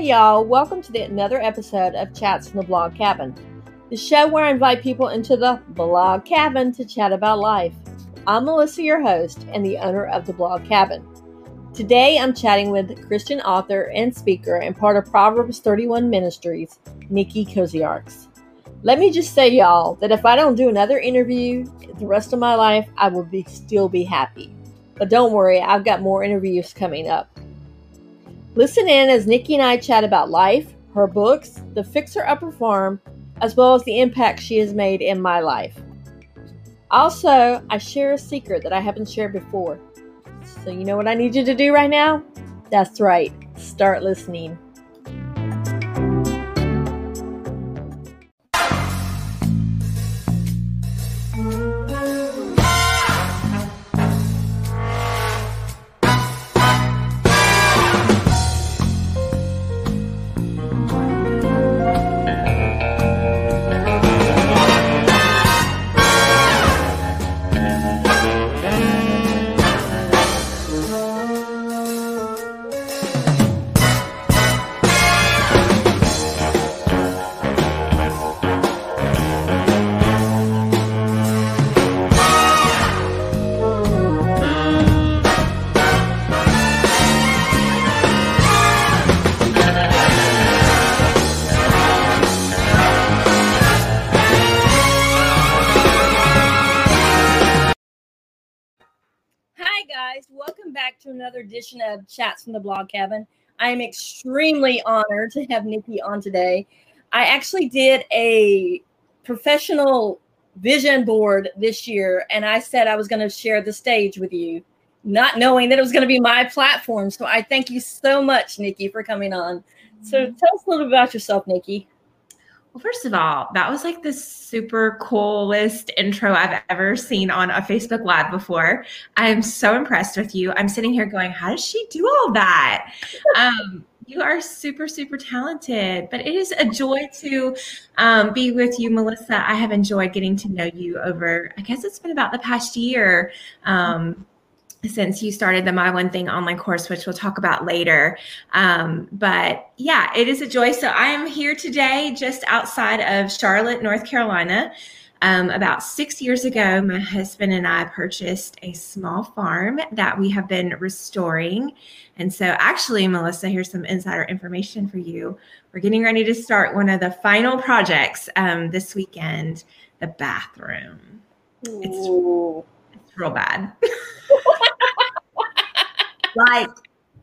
Hey, y'all, welcome to the, another episode of Chats from the Blog Cabin, the show where I invite people into the Blog Cabin to chat about life. I'm Melissa, your host, and the owner of the Blog Cabin. Today, I'm chatting with Christian author and speaker and part of Proverbs 31 Ministries, Nicki Koziarz. Let me just say, y'all, that if I don't do another interview the rest of my life, I will be still be happy. But don't worry, I've got more interviews coming up. Listen in as Nicki and I chat about life, her books, the Fixer Upper Farm, as well as the impact she has made in my life. Also, I share a secret that I haven't shared before. So, you know what I need you to do right now? That's right, start listening. Another edition of Chats from the Blog Cabin. I am extremely honored to have Nicki on today. I actually did a professional vision board this year, and I said I was going to share the stage with you, not knowing that it was going to be my platform. So I thank you so much, Nicki, for coming on. So mm-hmm. tell us a little bit about yourself, Nicki. Well, first of all, that was like the super coolest intro I've ever seen on a Facebook Live before. I'm so impressed with you. I'm sitting here going, how does she do all that? um, you are super, super talented, but it is a joy to um, be with you, Melissa. I have enjoyed getting to know you over, I guess it's been about the past year. Um, since you started the My One Thing online course, which we'll talk about later. Um, but yeah, it is a joy. So I am here today just outside of Charlotte, North Carolina. Um, about six years ago, my husband and I purchased a small farm that we have been restoring. And so, actually, Melissa, here's some insider information for you. We're getting ready to start one of the final projects um, this weekend the bathroom. It's, it's real bad. like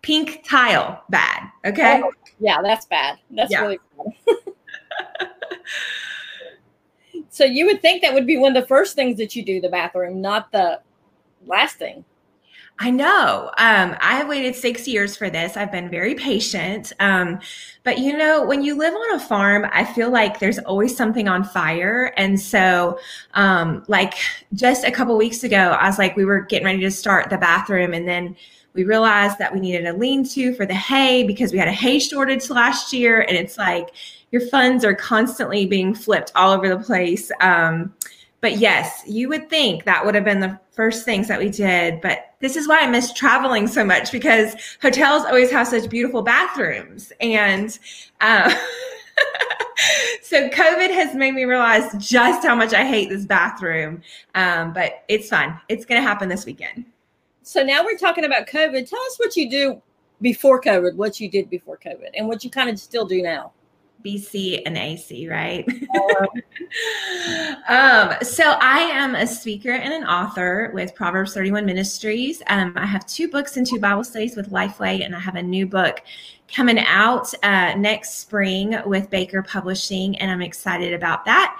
pink tile bad. Okay. Oh, yeah, that's bad. That's yeah. really bad. so you would think that would be one of the first things that you do the bathroom, not the last thing. I know. Um, I have waited six years for this. I've been very patient. Um, but you know, when you live on a farm, I feel like there's always something on fire. And so, um, like just a couple weeks ago, I was like, we were getting ready to start the bathroom and then we realized that we needed a lean to for the hay because we had a hay shortage last year. And it's like your funds are constantly being flipped all over the place. Um, but yes, you would think that would have been the first things that we did. But this is why I miss traveling so much because hotels always have such beautiful bathrooms. And uh, so COVID has made me realize just how much I hate this bathroom. Um, but it's fun. It's going to happen this weekend. So now we're talking about COVID. Tell us what you do before COVID, what you did before COVID, and what you kind of still do now. BC and AC, right? um, so I am a speaker and an author with Proverbs 31 Ministries. Um, I have two books and two Bible studies with Lifeway, and I have a new book coming out uh, next spring with Baker Publishing, and I'm excited about that.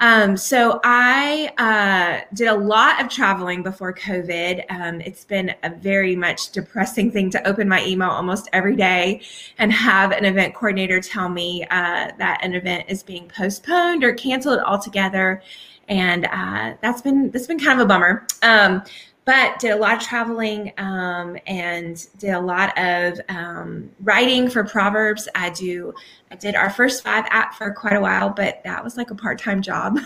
Um, so I uh, did a lot of traveling before COVID. Um, it's been a very much depressing thing to open my email almost every day and have an event coordinator tell me uh, that an event is being postponed or canceled altogether. And uh, that's been that's been kind of a bummer. Um, but did a lot of traveling um, and did a lot of um, writing for Proverbs. I do. I did our first five app for quite a while, but that was like a part time job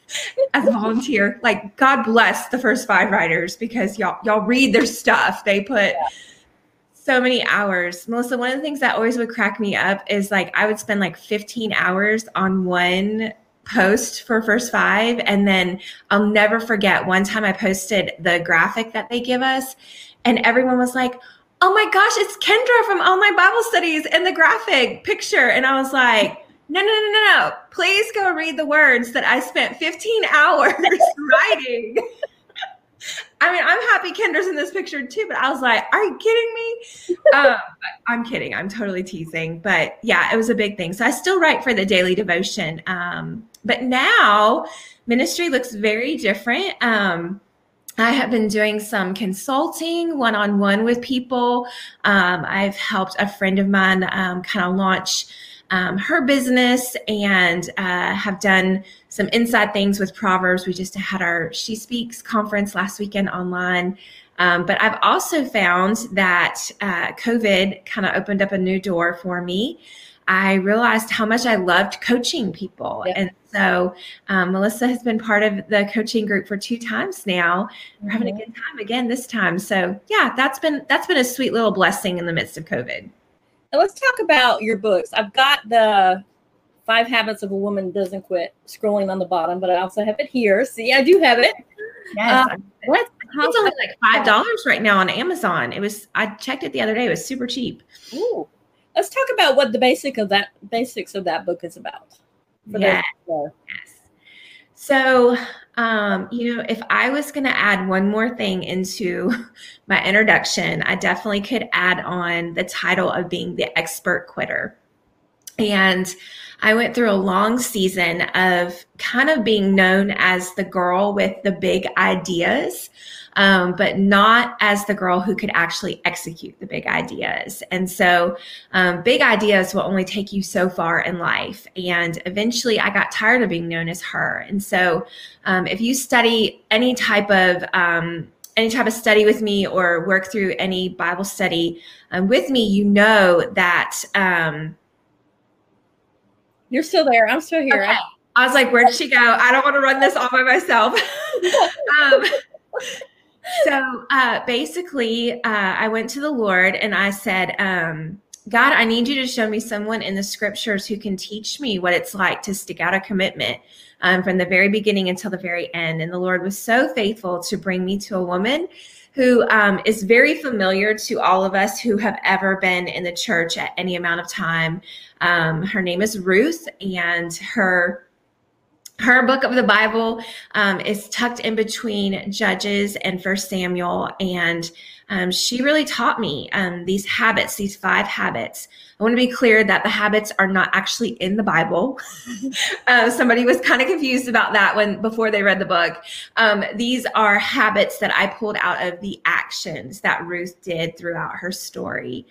as a volunteer. Like God bless the first five writers because y'all y'all read their stuff. They put so many hours. Melissa, one of the things that always would crack me up is like I would spend like 15 hours on one post for first five. And then I'll never forget one time I posted the graphic that they give us, and everyone was like, Oh my gosh, it's Kendra from Online Bible Studies and the graphic picture. And I was like, no, no, no, no, no. Please go read the words that I spent 15 hours writing. I mean, I'm happy Kendra's in this picture too, but I was like, are you kidding me? Um, I'm kidding. I'm totally teasing. But yeah, it was a big thing. So I still write for the daily devotion. Um, but now ministry looks very different. Um, I have been doing some consulting one on one with people. Um, I've helped a friend of mine um, kind of launch um, her business and uh, have done some inside things with Proverbs. We just had our She Speaks conference last weekend online. Um, but I've also found that uh, COVID kind of opened up a new door for me. I realized how much I loved coaching people. Yep. And so um, Melissa has been part of the coaching group for two times now. We're having a mm-hmm. good time again this time. So yeah, that's been that's been a sweet little blessing in the midst of COVID. Now let's talk about your books. I've got the Five Habits of a Woman Doesn't Quit scrolling on the bottom, but I also have it here. See, I do have it. Yes. Um, it's only like five dollars right now on Amazon. It was I checked it the other day. It was super cheap. Ooh. Let's talk about what the basic of that basics of that book is about. yes. yes. So um, you know, if I was going to add one more thing into my introduction, I definitely could add on the title of being the expert quitter. And I went through a long season of kind of being known as the girl with the big ideas um, but not as the girl who could actually execute the big ideas. And so, um, big ideas will only take you so far in life. And eventually, I got tired of being known as her. And so, um, if you study any type of um, any type of study with me or work through any Bible study um, with me, you know that. Um, You're still there. I'm still here. Okay. I was like, where did she go? I don't want to run this all by myself. um, so uh, basically, uh, I went to the Lord and I said, um, God, I need you to show me someone in the scriptures who can teach me what it's like to stick out a commitment um, from the very beginning until the very end. And the Lord was so faithful to bring me to a woman who um, is very familiar to all of us who have ever been in the church at any amount of time. Um, her name is Ruth, and her her book of the Bible um, is tucked in between Judges and First Samuel, and um, she really taught me um, these habits, these five habits. I want to be clear that the habits are not actually in the Bible. uh, somebody was kind of confused about that when before they read the book. Um, these are habits that I pulled out of the actions that Ruth did throughout her story.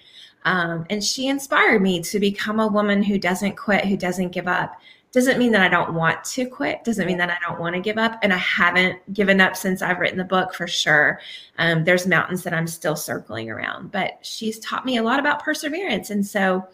Um, and she inspired me to become a woman who doesn't quit, who doesn't give up doesn't mean that I don't want to quit. Doesn't mean that I don't want to give up. And I haven't given up since I've written the book for sure. Um, there's mountains that I'm still circling around, but she's taught me a lot about perseverance. And so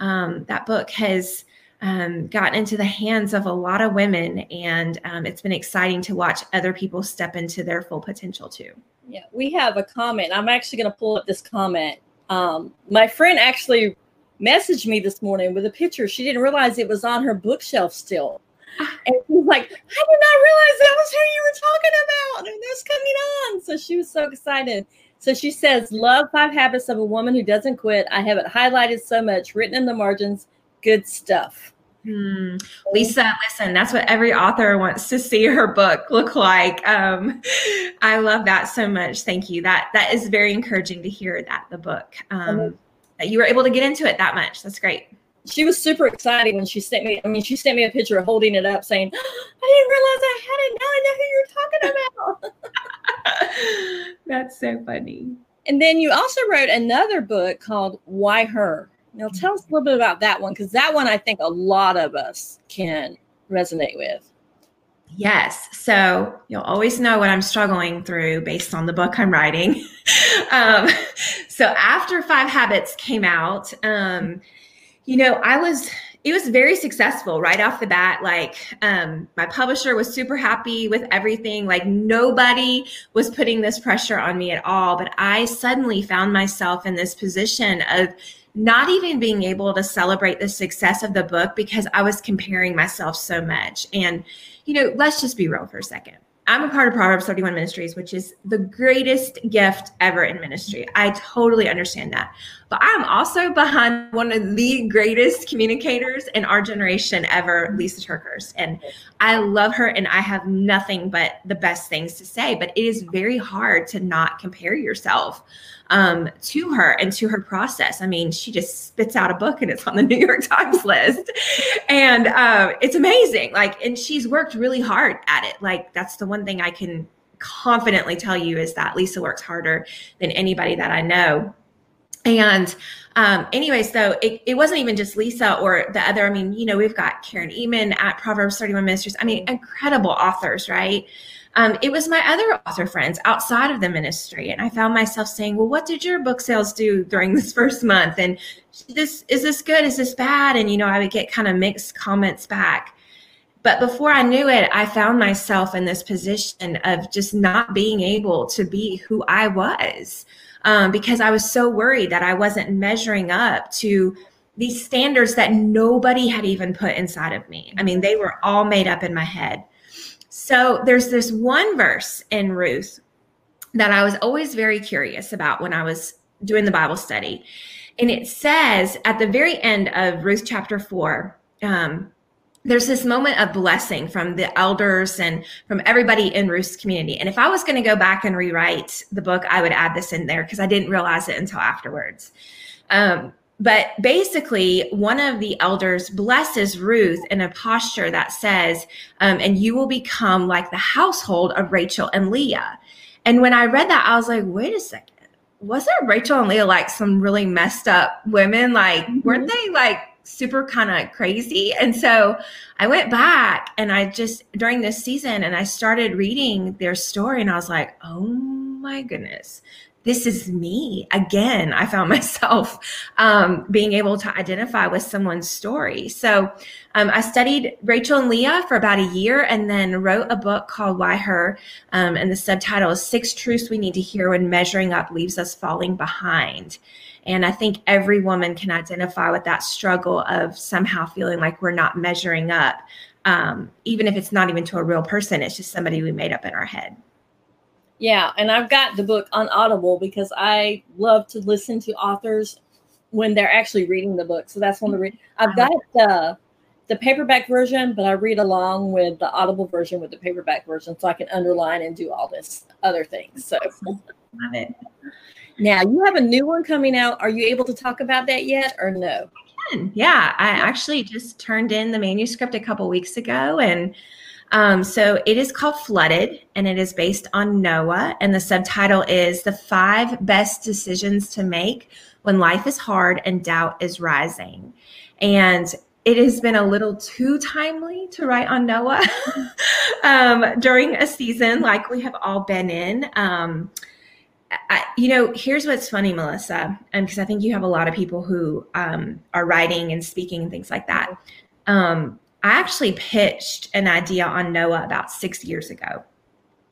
um, that book has um, gotten into the hands of a lot of women. And um, it's been exciting to watch other people step into their full potential too. Yeah, we have a comment. I'm actually going to pull up this comment. Um, my friend actually messaged me this morning with a picture. She didn't realize it was on her bookshelf still. And she was like, I did not realize that was who you were talking about. And that's coming on. So she was so excited. So she says, Love Five Habits of a Woman Who Doesn't Quit. I have it highlighted so much, written in the margins. Good stuff. Hmm. Lisa, listen, that's what every author wants to see her book look like. Um, I love that so much. Thank you. That that is very encouraging to hear that the book. Um, you were able to get into it that much. That's great. She was super excited when she sent me. I mean, she sent me a picture of holding it up, saying, "I didn't realize I had it. Now I know who you're talking about." That's so funny. And then you also wrote another book called "Why Her." Now, tell us a little bit about that one because that one I think a lot of us can resonate with. Yes. So you'll always know what I'm struggling through based on the book I'm writing. um, so after Five Habits came out, um, you know, I was it was very successful right off the bat. Like um, my publisher was super happy with everything. Like nobody was putting this pressure on me at all. But I suddenly found myself in this position of not even being able to celebrate the success of the book because I was comparing myself so much. And, you know, let's just be real for a second. I'm a part of Proverbs 31 Ministries, which is the greatest gift ever in ministry. I totally understand that. But I'm also behind one of the greatest communicators in our generation ever, Lisa TerKeurst. And I love her and I have nothing but the best things to say. But it is very hard to not compare yourself um, to her and to her process. I mean, she just spits out a book and it's on the New York Times list. And uh, it's amazing. Like, and she's worked really hard at it. Like, that's the one thing I can confidently tell you is that Lisa works harder than anybody that I know. And um, anyways, though, it, it wasn't even just Lisa or the other. I mean, you know, we've got Karen Ehman at Proverbs 31 Ministries. I mean, incredible authors, right? Um, it was my other author friends outside of the ministry. And I found myself saying, well, what did your book sales do during this first month? And this, is this good? Is this bad? And, you know, I would get kind of mixed comments back. But before I knew it, I found myself in this position of just not being able to be who I was um, because I was so worried that I wasn't measuring up to these standards that nobody had even put inside of me. I mean, they were all made up in my head. So there's this one verse in Ruth that I was always very curious about when I was doing the Bible study. And it says at the very end of Ruth chapter four, um, there's this moment of blessing from the elders and from everybody in Ruth's community. And if I was going to go back and rewrite the book, I would add this in there because I didn't realize it until afterwards. Um, but basically, one of the elders blesses Ruth in a posture that says, um, and you will become like the household of Rachel and Leah. And when I read that, I was like, wait a second. Wasn't Rachel and Leah like some really messed up women? Like, mm-hmm. weren't they like super kind of crazy? And so I went back and I just, during this season, and I started reading their story and I was like, oh my goodness. This is me. Again i found myself um, being able to identify with someone's story. So um, i studied rachel and leah for about a year and then wrote a book called why her um, and the subtitle is six truths we need to hear when measuring up leaves us falling behind and i think every woman can identify with that struggle of somehow feeling like we're not measuring up um, even if it's not even to a real person it's just somebody we made up in our head yeah, and I've got the book on Audible because I love to listen to authors when they're actually reading the book. So that's one of the reasons I've got the the paperback version, but I read along with the Audible version with the paperback version, so I can underline and do all this other things. So love it. Now you have a new one coming out. Are you able to talk about that yet, or no? Yeah, I actually just turned in the manuscript a couple weeks ago, and um, so it is called Flooded and it is based on Noah. And the subtitle is The Five Best Decisions to Make When Life is Hard and Doubt is Rising. And it has been a little too timely to write on Noah um, during a season like we have all been in. Um, I, you know, here's what's funny, Melissa, because I think you have a lot of people who um, are writing and speaking and things like that. Um, I actually pitched an idea on Noah about six years ago.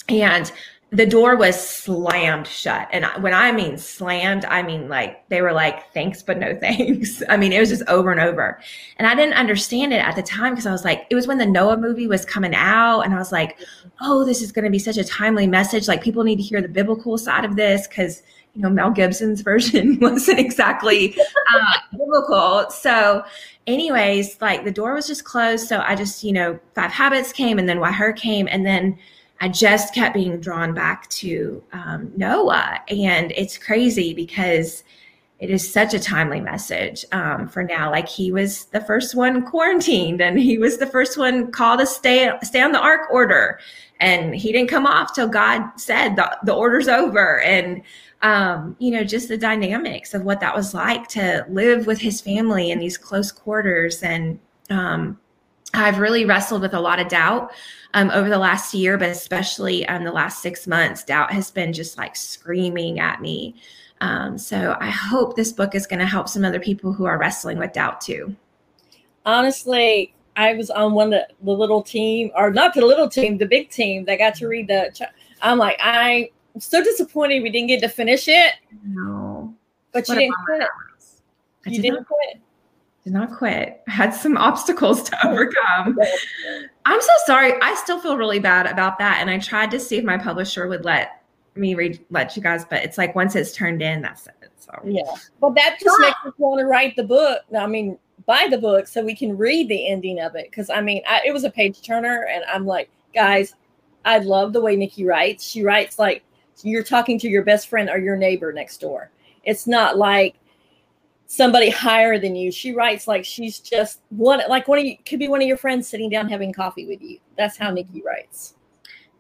And the door was slammed shut. And when I mean slammed, I mean like they were like, thanks, but no thanks. I mean, it was just over and over. And I didn't understand it at the time because I was like, it was when the Noah movie was coming out. And I was like, oh, this is going to be such a timely message. Like people need to hear the biblical side of this because you know Mel Gibson's version wasn't exactly uh, biblical. So, anyways, like the door was just closed. So I just you know Five Habits came, and then Why Her came, and then I just kept being drawn back to um, Noah, and it's crazy because it is such a timely message um, for now. Like he was the first one quarantined, and he was the first one called to stay stay on the ark order, and he didn't come off till God said the, the order's over, and um, you know, just the dynamics of what that was like to live with his family in these close quarters. And um, I've really wrestled with a lot of doubt um, over the last year, but especially um, the last six months. Doubt has been just like screaming at me. Um, so I hope this book is going to help some other people who are wrestling with doubt too. honestly, I was on one of the, the little team, or not the little team, the big team that got to read the. I'm like, I'm so disappointed we didn't get to finish it. No, but you What a didn't quit. You did didn't quit. Did not quit. I had some obstacles to overcome. I'm so sorry. I still feel really bad about that. And I tried to see if my publisher would let me read, let you guys, but it's like once it's turned in, that's it. So Yeah, but that just makes us want to write the book. I mean, buy the book so we can read the ending of it. Because I mean, I, it was a page turner, and I'm like, guys, I love the way Nicki writes. She writes like you're talking to your best friend or your neighbor next door. It's not like somebody higher than you. She writes like she's just one, like one of you could be one of your friends sitting down having coffee with you. That's how Nicki writes.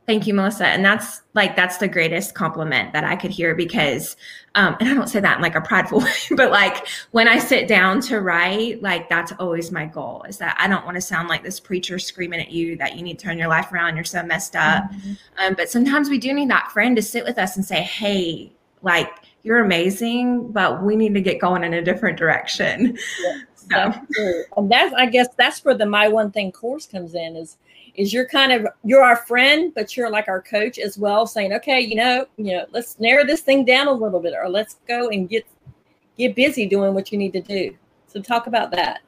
Thank you, Melissa. And that's like that's the greatest compliment that I could hear because um and I don't say that in like a prideful way, but like when I sit down to write, like that's always my goal is that I don't want to sound like this preacher screaming at you that you need to turn your life around, you're so messed up. Um, but sometimes we do need that friend to sit with us and say, Hey, like you're amazing, but we need to get going in a different direction. So That's. And that's I guess that's where the my one thing course comes in is is you're kind of you're our friend, but you're like our coach as well, saying, okay, you know, you know, let's narrow this thing down a little bit, or let's go and get get busy doing what you need to do. So talk about that.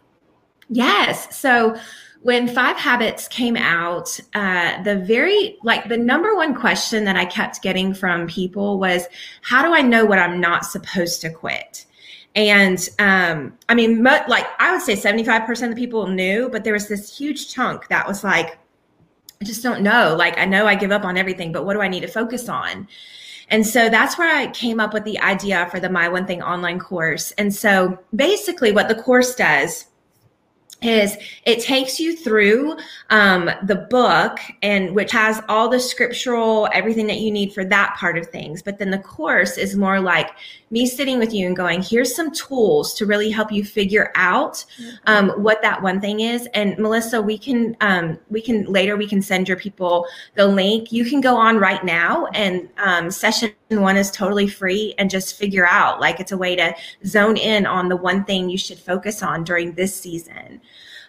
Yes. So when Five Habits came out, uh, the very, like, the number one question that I kept getting from people was, How do I know what I'm not supposed to quit? And um, I mean, mo- like, I would say 75% of the people knew, but there was this huge chunk that was like, I just don't know. Like, I know I give up on everything, but what do I need to focus on? And so that's where I came up with the idea for the My One Thing online course. And so basically, what the course does is it takes you through um, the book and which has all the scriptural everything that you need for that part of things. But then the course is more like me sitting with you and going here's some tools to really help you figure out um, what that one thing is. And melissa we can um, we can later we can send your people the link. You can go on right now and um, session one is totally free and just figure out like it's a way to zone in on the one thing you should focus on during this season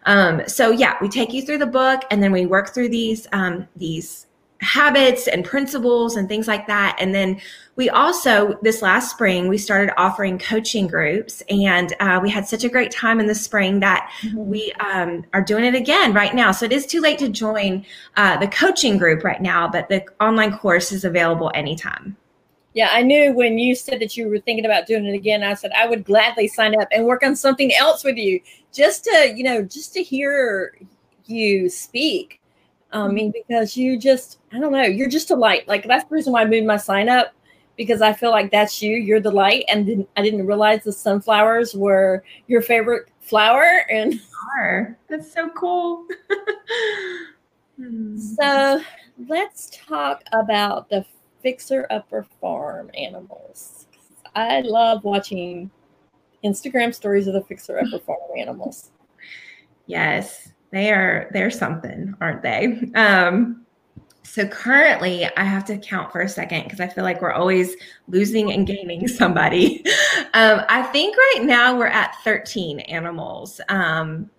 um, so yeah, we take you through the book and then we work through these um, these habits and principles and things like that. And then we also this last spring we started offering coaching groups, and uh, we had such a great time in the spring that we um, are doing it again right now. So it is too late to join uh, the coaching group right now, but the online course is available anytime. Yeah, I knew when you said that you were thinking about doing it again, I said I would gladly sign up and work on something else with you just to, you know, just to hear you speak. I mean, because you just, I don't know, you're just a light. Like that's the reason why I moved my sign up because I feel like that's you. You're the light. And then I didn't realize the sunflowers were your favorite flower. And Are. That's so cool. Hmm. so let's talk about the fixer upper farm animals. I love watching Instagram stories of the fixer upper farm animals. Yes, they are they're something, aren't they? Um so currently I have to count for a second because I feel like we're always losing and gaining somebody. Um, I think right now we're at 13 animals. Um,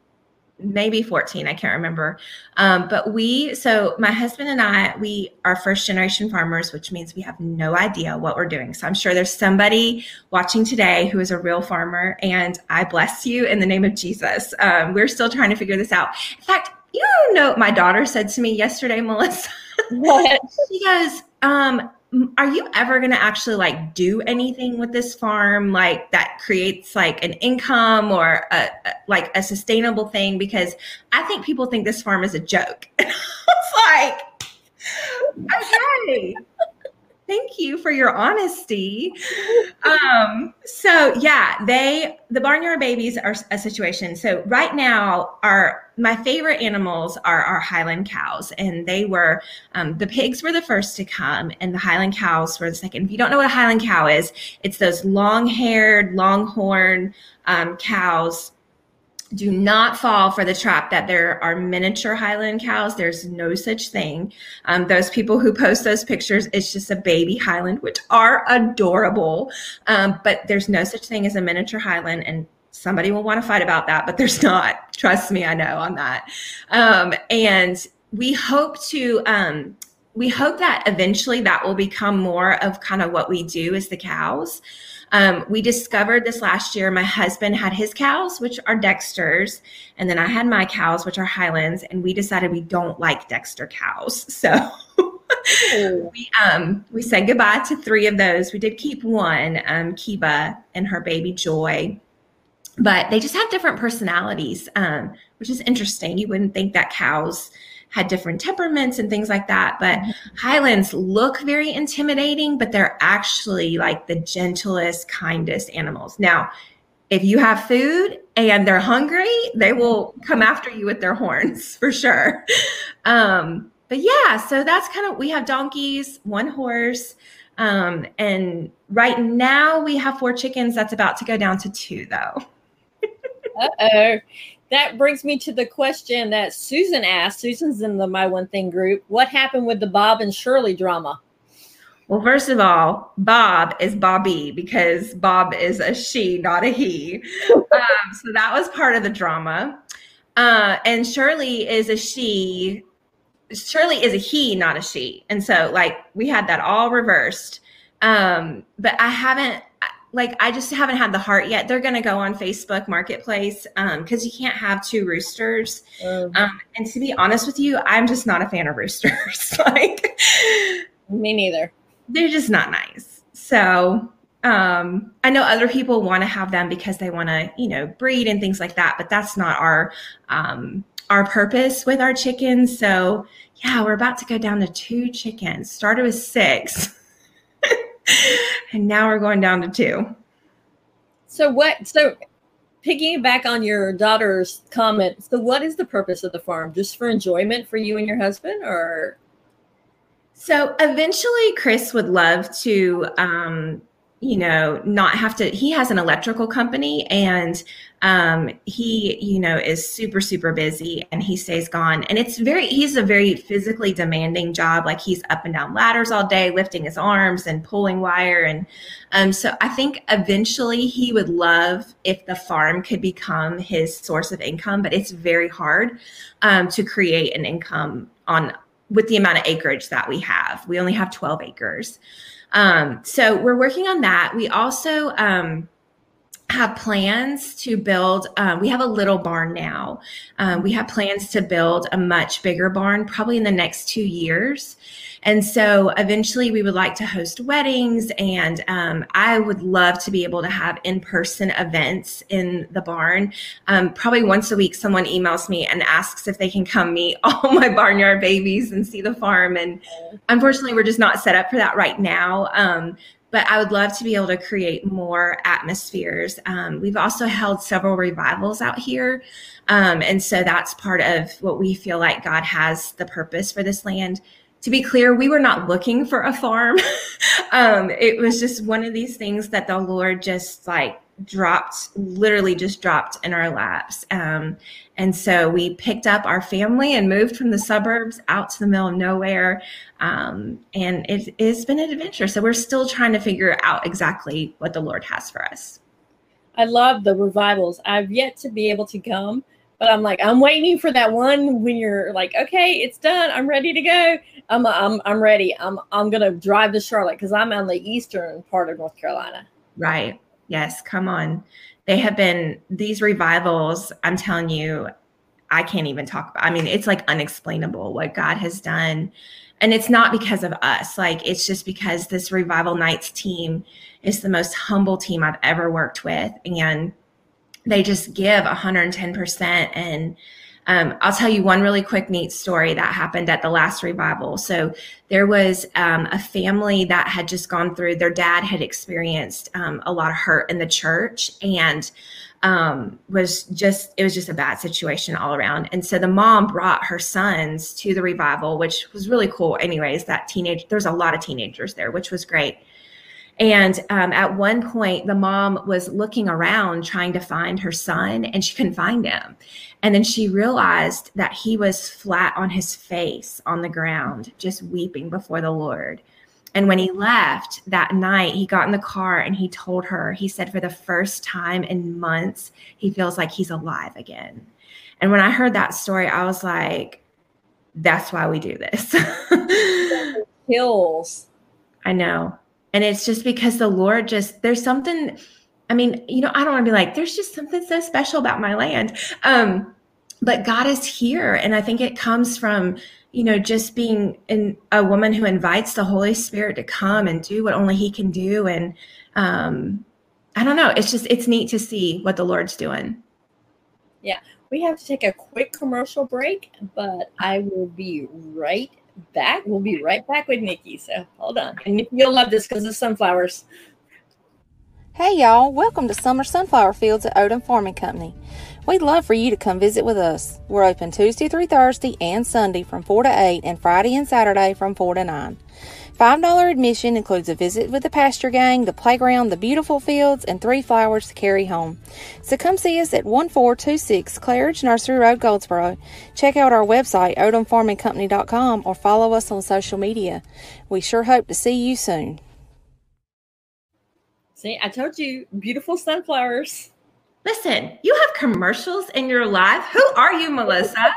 maybe 14 i can't remember. Um, but we so my husband and i we are first generation farmers which means we have no idea what we're doing. So i'm sure there's somebody watching today who is a real farmer and i bless you in the name of jesus. Um, we're still trying to figure this out. In fact you know my daughter said to me yesterday melissa What? she goes um are you ever going to actually like do anything with this farm like that creates like an income or a, a like a sustainable thing? Because i think people think this farm is a joke. And i was like okay thank you for your honesty. Um so yeah they the barnyard babies are a situation. So right now our my favorite animals are our highland cows and they were um, the pigs were the first to come and the highland cows were the second. If you don't know what a highland cow is it's those long haired longhorn um, cows do not fall for the trap that there are miniature Highland cows. There's no such thing. Um, those people who post those pictures, it's just a baby Highland, which are adorable. Um, but there's no such thing as a miniature Highland. And somebody will want to fight about that, but there's not. Trust me, I know on that. Um, and we hope to um, we hope that eventually that will become more of kind of what we do as the cows. Um, we discovered this last year. My husband had his cows, which are Dexters, and then I had my cows, which are Highlands, and we decided we don't like Dexter cows. So we um we said goodbye to three of those. We did keep one, um, Kiba and her baby Joy, but they just have different personalities, um, which is interesting. You wouldn't think that cows had different temperaments and things like that. But mm-hmm. Highlands look very intimidating, but they're actually like the gentlest, kindest animals. Now, if you have food and they're hungry, they will come after you with their horns for sure. Um, but yeah, so that's kind of we have donkeys, one horse. Um, and right now we have four chickens. That's about to go down to two though. uh oh that brings me to the question that Susan asked. Susan's in the My One Thing group. What happened with the Bob and Shirley drama? Well, first of all, Bob is Bobby because Bob is a she, not a he. um, so that was part of the drama. Uh, and Shirley is a she. Shirley is a he, not a she. And so, like, we had that all reversed. Um, but I haven't like I just haven't had the heart yet. They're going to go on Facebook Marketplace because um, you can't have two roosters. Um, um, and to be honest with you, I'm just not a fan of roosters. like me neither. They're just not nice. So um, I know other people want to have them because they want to, you know, breed and things like that. But that's not our um, our purpose with our chickens. So yeah, we're about to go down to two chickens. Started with six. and now we're going down to two. So what? So picking back on your daughter's comment. So what is the purpose of the farm? Just for enjoyment for you and your husband, or? So eventually, Chris would love to um, you know, not have to. He has an electrical company and um, he, you know, is super, super busy and he stays gone. And it's very, he's a very physically demanding job. Like he's up and down ladders all day, lifting his arms and pulling wire. And um, so I think eventually he would love if the farm could become his source of income, but it's very hard um, to create an income on with the amount of acreage that we have. We only have 12 acres. Um, so we're working on that. We also um, have plans to build. Uh, we have a little barn now. Um, we have plans to build a much bigger barn, probably in the next two years. And so eventually we would like to host weddings, and um, I would love to be able to have in person events in the barn. Um, probably once a week, someone emails me and asks if they can come meet all my barnyard babies and see the farm. And unfortunately, we're just not set up for that right now. Um, but I would love to be able to create more atmospheres. Um, we've also held several revivals out here. Um, and so that's part of what we feel like God has the purpose for this land to be clear, we were not looking for a farm. um, it was just one of these things that the Lord just like dropped, literally just dropped in our laps. Um, and so we picked up our family and moved from the suburbs out to the middle of nowhere. Um, and it, it's been an adventure. So we're still trying to figure out exactly what the Lord has for us. I love the revivals. I've yet to be able to come but I'm like, I'm waiting for that one when you're like, okay, it's done. I'm ready to go. I'm I'm I'm ready. I'm I'm gonna drive to Charlotte because I'm on the eastern part of North Carolina. Right. Yes. Come on. They have been these revivals. I'm telling you, I can't even talk about. I mean, it's like unexplainable what God has done. And it's not because of us. Like it's just because this revival nights team is the most humble team I've ever worked with. And they just give 110% and um, I'll tell you one really quick, neat story that happened at the last revival. So there was um, a family that had just gone through, their dad had experienced um, a lot of hurt in the church and um, was just, it was just a bad situation all around. And so the mom brought her sons to the revival, which was really cool. Anyways, that teenage, there's a lot of teenagers there, which was great. And um, at one point, the mom was looking around trying to find her son and she couldn't find him. And then she realized that he was flat on his face on the ground, just weeping before the Lord. And when he left that night, he got in the car and he told her, he said, for the first time in months, he feels like he's alive again. And when I heard that story, I was like, that's why we do this. Hills. I know. And it's just because the Lord just, there's something, I mean, you know, I don't want to be like, there's just something so special about my land. Um, but God is here. And I think it comes from, you know, just being in, a woman who invites the Holy Spirit to come and do what only He can do. And um, I don't know. It's just, it's neat to see what the Lord's doing. Yeah. We have to take a quick commercial break, but I will be right back. We'll be right back with Nicki. So hold on. And you'll love this because of sunflowers. Hey y'all, welcome to Summer Sunflower Fields at Odom Farming Company. We'd love for you to come visit with us. We're open Tuesday through Thursday and Sunday from 4 to 8 and Friday and Saturday from 4 to 9. $5 admission includes a visit with the pasture gang, the playground, the beautiful fields, and three flowers to carry home. So come see us at 1426 Claridge Nursery Road, Goldsboro. Check out our website, odomfarmingcompany.com, or follow us on social media. We sure hope to see you soon. See, I told you, beautiful sunflowers. Listen, you have commercials in your life. Who are you, Melissa?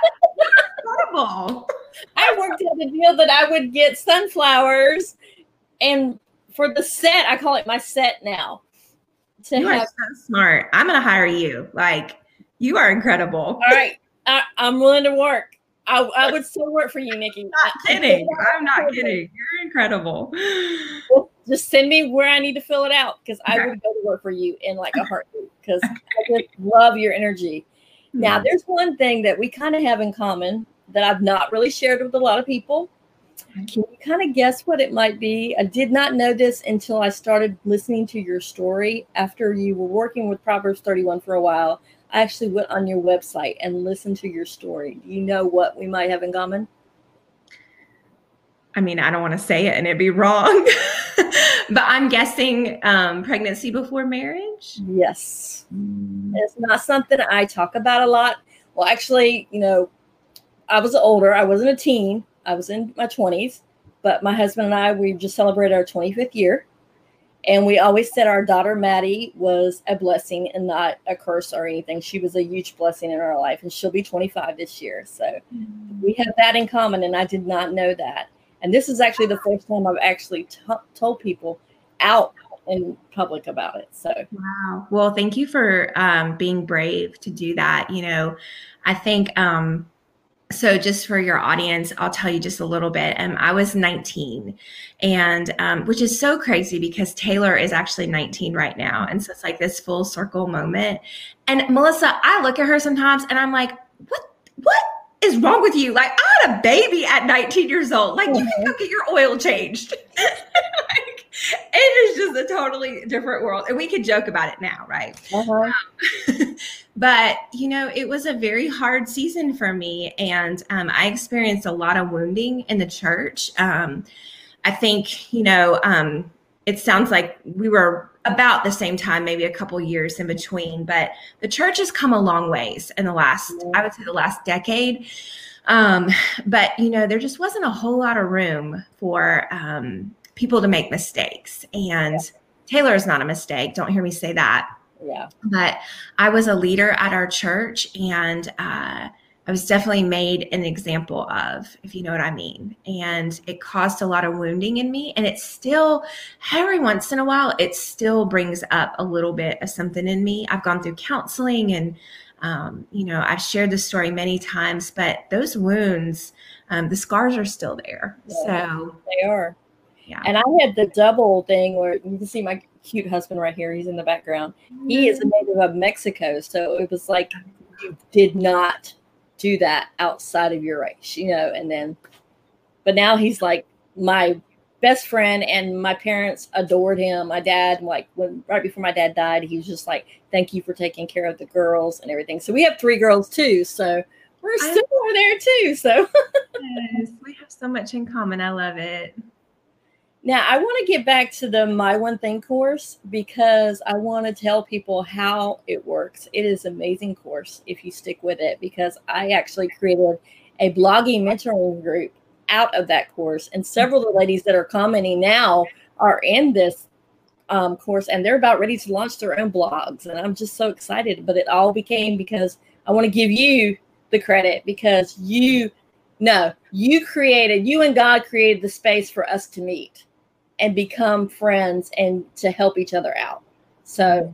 Incredible. I worked out the deal that I would get sunflowers, and for the set, I call it my set now. To you have, are so smart. I'm going to hire you. Like you are incredible. All right, I, am willing to work. I, I would still work for you, Nicki. I'm not kidding. I'm not kidding. You're incredible. Well, just send me where I need to fill it out because. I would go to work for you in like a heartbeat because I just love your energy. Now, hmm. there's one thing that we kind of have in common that I've not really shared with a lot of people. Can you kind of guess what it might be? I did not know this until I started listening to your story after you were working with Proverbs 31 for a while. I actually went on your website and listened to your story. Do you know what we might have in common? I mean, I don't want to say it and it'd be wrong, but I'm guessing um, pregnancy before marriage. Yes. Mm. It's not something I talk about a lot. Well, actually, you know, I was older. I wasn't a teen. I was in my 20s, but my husband and I, we just celebrated our 25th year. And we always said our daughter Maddie was a blessing and not a curse or anything. She was a huge blessing in our life, and she'll be 25 this year. So mm-hmm. we have that in common, and I did not know that. And this is actually the first time I've actually t- told people out in public about it. So wow. Well, thank you for um, being brave to do that. You know, I think um, so just for your audience i'll tell you just a little bit um, i was 19 and um, which is so crazy because taylor is actually 19 right now and so it's like this full circle moment and melissa i look at her sometimes and i'm like what what is wrong with you? Like i had a baby at 19 years old. Like you can go get your oil changed. Like, it is just a totally different world. And we could joke about it now right? Uh-huh. um, but you know it was a very hard season for me. And um, i experienced a lot of wounding in the church. Um, i think you know um, it sounds like we were about the same time maybe a couple years in between but the church has come a long ways in the last i would say the last decade. Um, but you know there just wasn't a whole lot of room for um, people to make mistakes. And taylor is not a mistake don't hear me say that. Yeah. But I was a leader at our church and uh, I was definitely made an example of, if you know what I mean. And it caused a lot of wounding in me. And it still, every once in a while, it still brings up a little bit of something in me. I've gone through counseling and, um, you know, I've shared this story many times, but those wounds, um, the scars are still there. Yeah, so they are. Yeah. And I had the double thing where you can see my cute husband right here. He's in the background. He is a mm-hmm. native of Mexico, so it was like you did not do that outside of your race, you know. And then, but now he's like my best friend, and my parents adored him. My dad, like when right before my dad died, he was just like, "Thank you for taking care of the girls and everything." So we have three girls too. So we're still over there too. So yes, we have so much in common. I love it. Now, I want to get back to the My One Thing course because I want to tell people how it works. It is amazing course if you stick with it because I actually created a blogging mentoring group out of that course. And several of the ladies that are commenting now are in this um, course and they're about ready to launch their own blogs. And I'm just so excited. But it all became because I want to give you the credit because you, no, you created, you and God created the space for us to meet and become friends and to help each other out. So mm-hmm.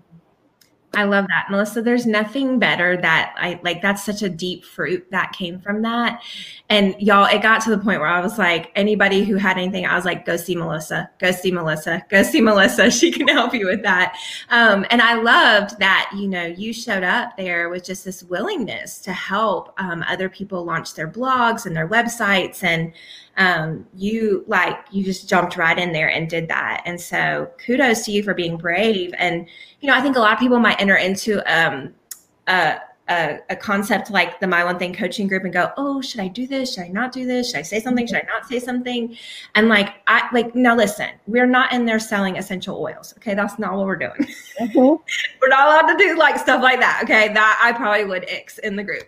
I love that. Melissa, there's nothing better that I like that's such a deep fruit that came from that. And y'all, it got to the point where I was like, anybody who had anything, I was like, go see Melissa, go see Melissa, go see Melissa. She can help you with that. Um, and I loved that, you know, you showed up there with just this willingness to help um, other people launch their blogs and their websites and um, you like you just jumped right in there and did that and so kudos to you for being brave and you know i think a lot of people might enter into um, a, a, a, concept like the my one thing coaching group and go oh should i do this? Should i not do this? Should i say something? Should i not say something? And like i like now listen we're not in there selling essential oils okay? That's not what we're doing. Mm-hmm. we're not allowed to do like stuff like that okay? That i probably would X in the group.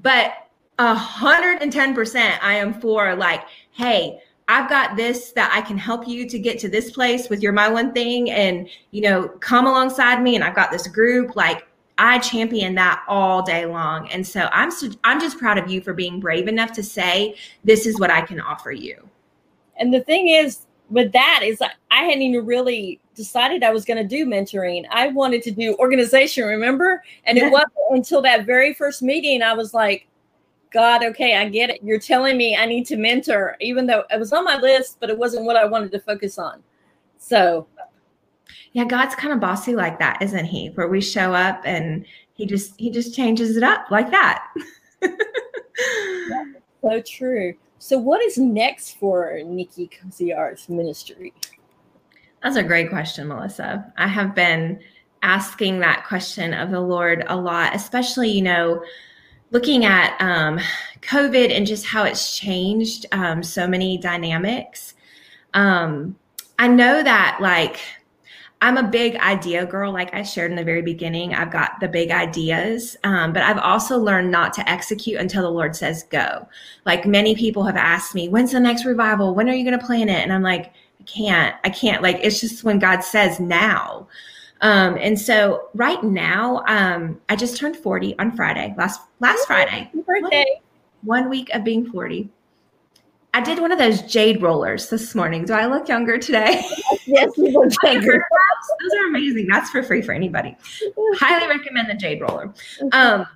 But a hundred and ten percent i am for like hey, I've got this that I can help you to get to this place with your my one thing and you know come alongside me and I've got this group like I champion that all day long and so I'm so, I'm just proud of you for being brave enough to say this is what I can offer you. And the thing is with that is I hadn't even really decided I was going to do mentoring. I wanted to do organization, remember? And it wasn't until that very first meeting I was like God, okay, I get it. You're telling me I need to mentor, even though it was on my list, but it wasn't what I wanted to focus on. So, yeah, God's kind of bossy like that, isn't he? Where we show up and he just he just changes it up like that. so true. So, what is next for Nicki Koziarz ministry? That's a great question, Melissa. I have been asking that question of the Lord a lot, especially, you know, looking at um, COVID and just how it's changed um, so many dynamics. Um, I know that like I'm a big idea girl, like I shared in the very beginning. I've got the big ideas, um, but I've also learned not to execute until the Lord says go. Like many people have asked me, when's the next revival? When are you going to plan it? And I'm like, I can't, I can't. Like it's just when God says now. Um, and so right now, um, I just turned 40 on Friday, last last Friday. birthday. One, one week of being 40. I did one of those jade rollers this morning. Do I look younger today? Yes, you look younger. those are amazing. That's for free for anybody. Highly recommend the jade roller. Um,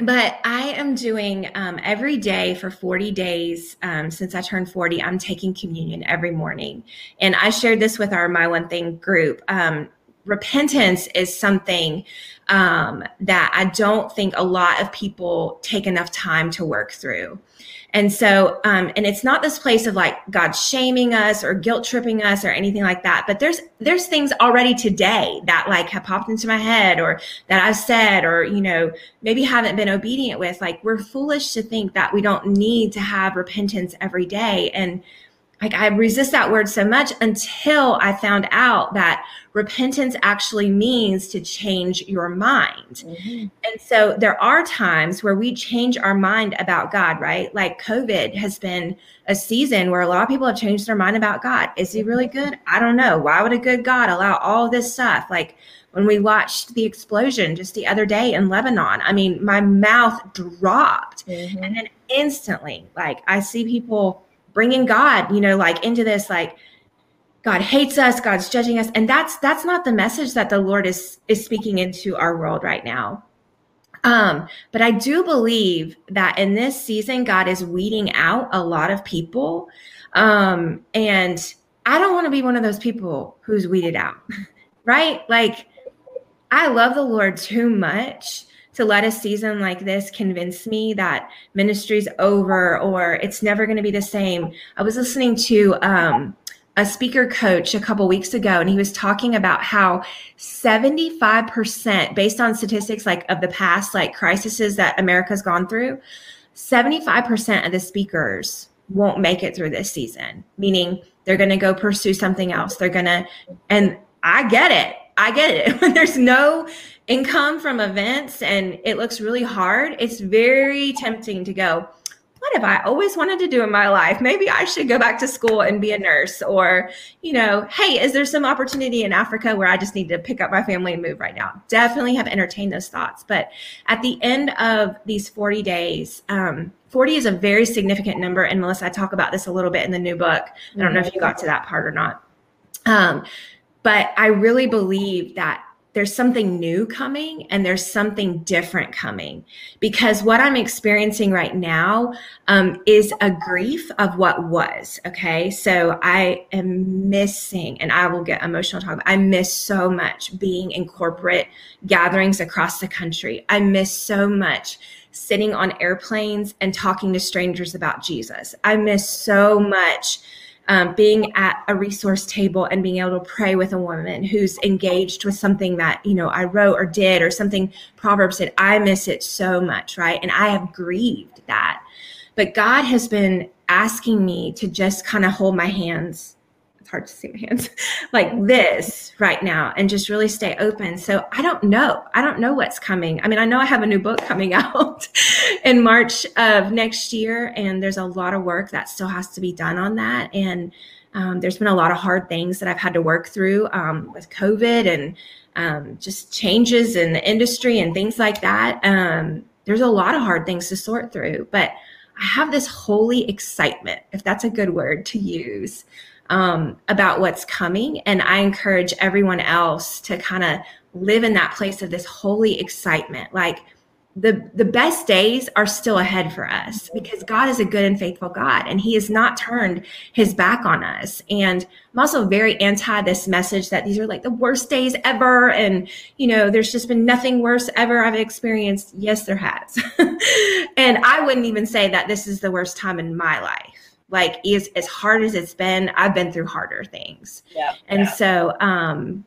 but I am doing um, every day for 40 days um, since I turned 40. I'm taking communion every morning. And I shared this with our My One Thing group. Um, repentance is something um, that I don't think a lot of people take enough time to work through. And so, um, and it's not this place of like God shaming us or guilt tripping us or anything like that. But there's there's things already today that like have popped into my head or that I've said or you know maybe haven't been obedient with. Like we're foolish to think that we don't need to have repentance every day. And like I resist that word so much until I found out that repentance actually means to change your mind. Mm-hmm. And so there are times where we change our mind about God, right? Like COVID has been a season where a lot of people have changed their mind about God. Is he really good? I don't know. Why would a good God allow all this stuff? Like when we watched the explosion just the other day in Lebanon, I mean, my mouth dropped. Mm-hmm. And then instantly, like I see people bringing God, you know, like into this, like God hates us, God's judging us, and that's that's not the message that the Lord is is speaking into our world right now. Um, but I do believe that in this season, God is weeding out a lot of people, um, and I don't want to be one of those people who's weeded out, right? Like, I love the Lord too much to let a season like this convince me that ministry's over or it's never going to be the same. I was listening to um, a speaker coach a couple weeks ago, and he was talking about how 75%, based on statistics like of the past, like crises that America's gone through, 75% of the speakers won't make it through this season, meaning they're going to go pursue something else. They're going to, and I get it. I get it. There's no income from events and it looks really hard, it's very tempting to go, what have I always wanted to do in my life? Maybe I should go back to school and be a nurse. Or, you know, hey, is there some opportunity in Africa where I just need to pick up my family and move right now? Definitely have entertained those thoughts. But at the end of these 40 days, um, 40 is a very significant number. And Melissa, I talk about this a little bit in the new book. I don't know if you got to that part or not. Um, but I really believe that there's something new coming and there's something different coming. Because what i'm experiencing right now um, is a grief of what was okay? So i am missing and i will get emotional talk i miss so much being in corporate gatherings across the country. I miss so much sitting on airplanes and talking to strangers about jesus. I miss so much um, being at a resource table and being able to pray with a woman who's engaged with something that you know I wrote or did or something Proverbs said. I miss it so much, right? And I have grieved that. But God has been asking me to just kind of hold my hands hard to see my hands like this right now and just really stay open. So I don't know. I don't know what's coming. I mean, I know I have a new book coming out in March of next year, and there's a lot of work that still has to be done on that. And um, there's been a lot of hard things that I've had to work through um, with COVID and um, just changes in the industry and things like that. Um, there's a lot of hard things to sort through, but I have this holy excitement, if that's a good word to use, um, about what's coming. And I encourage everyone else to kind of live in that place of this holy excitement. Like the, the best days are still ahead for us because God is a good and faithful God and he has not turned his back on us. And I'm also very anti this message that these are like the worst days ever. And, you know, there's just been nothing worse ever I've experienced. Yes, there has. and I wouldn't even say that this is the worst time in my life like is as hard as it's been i've been through harder things. Yeah. And yeah. so um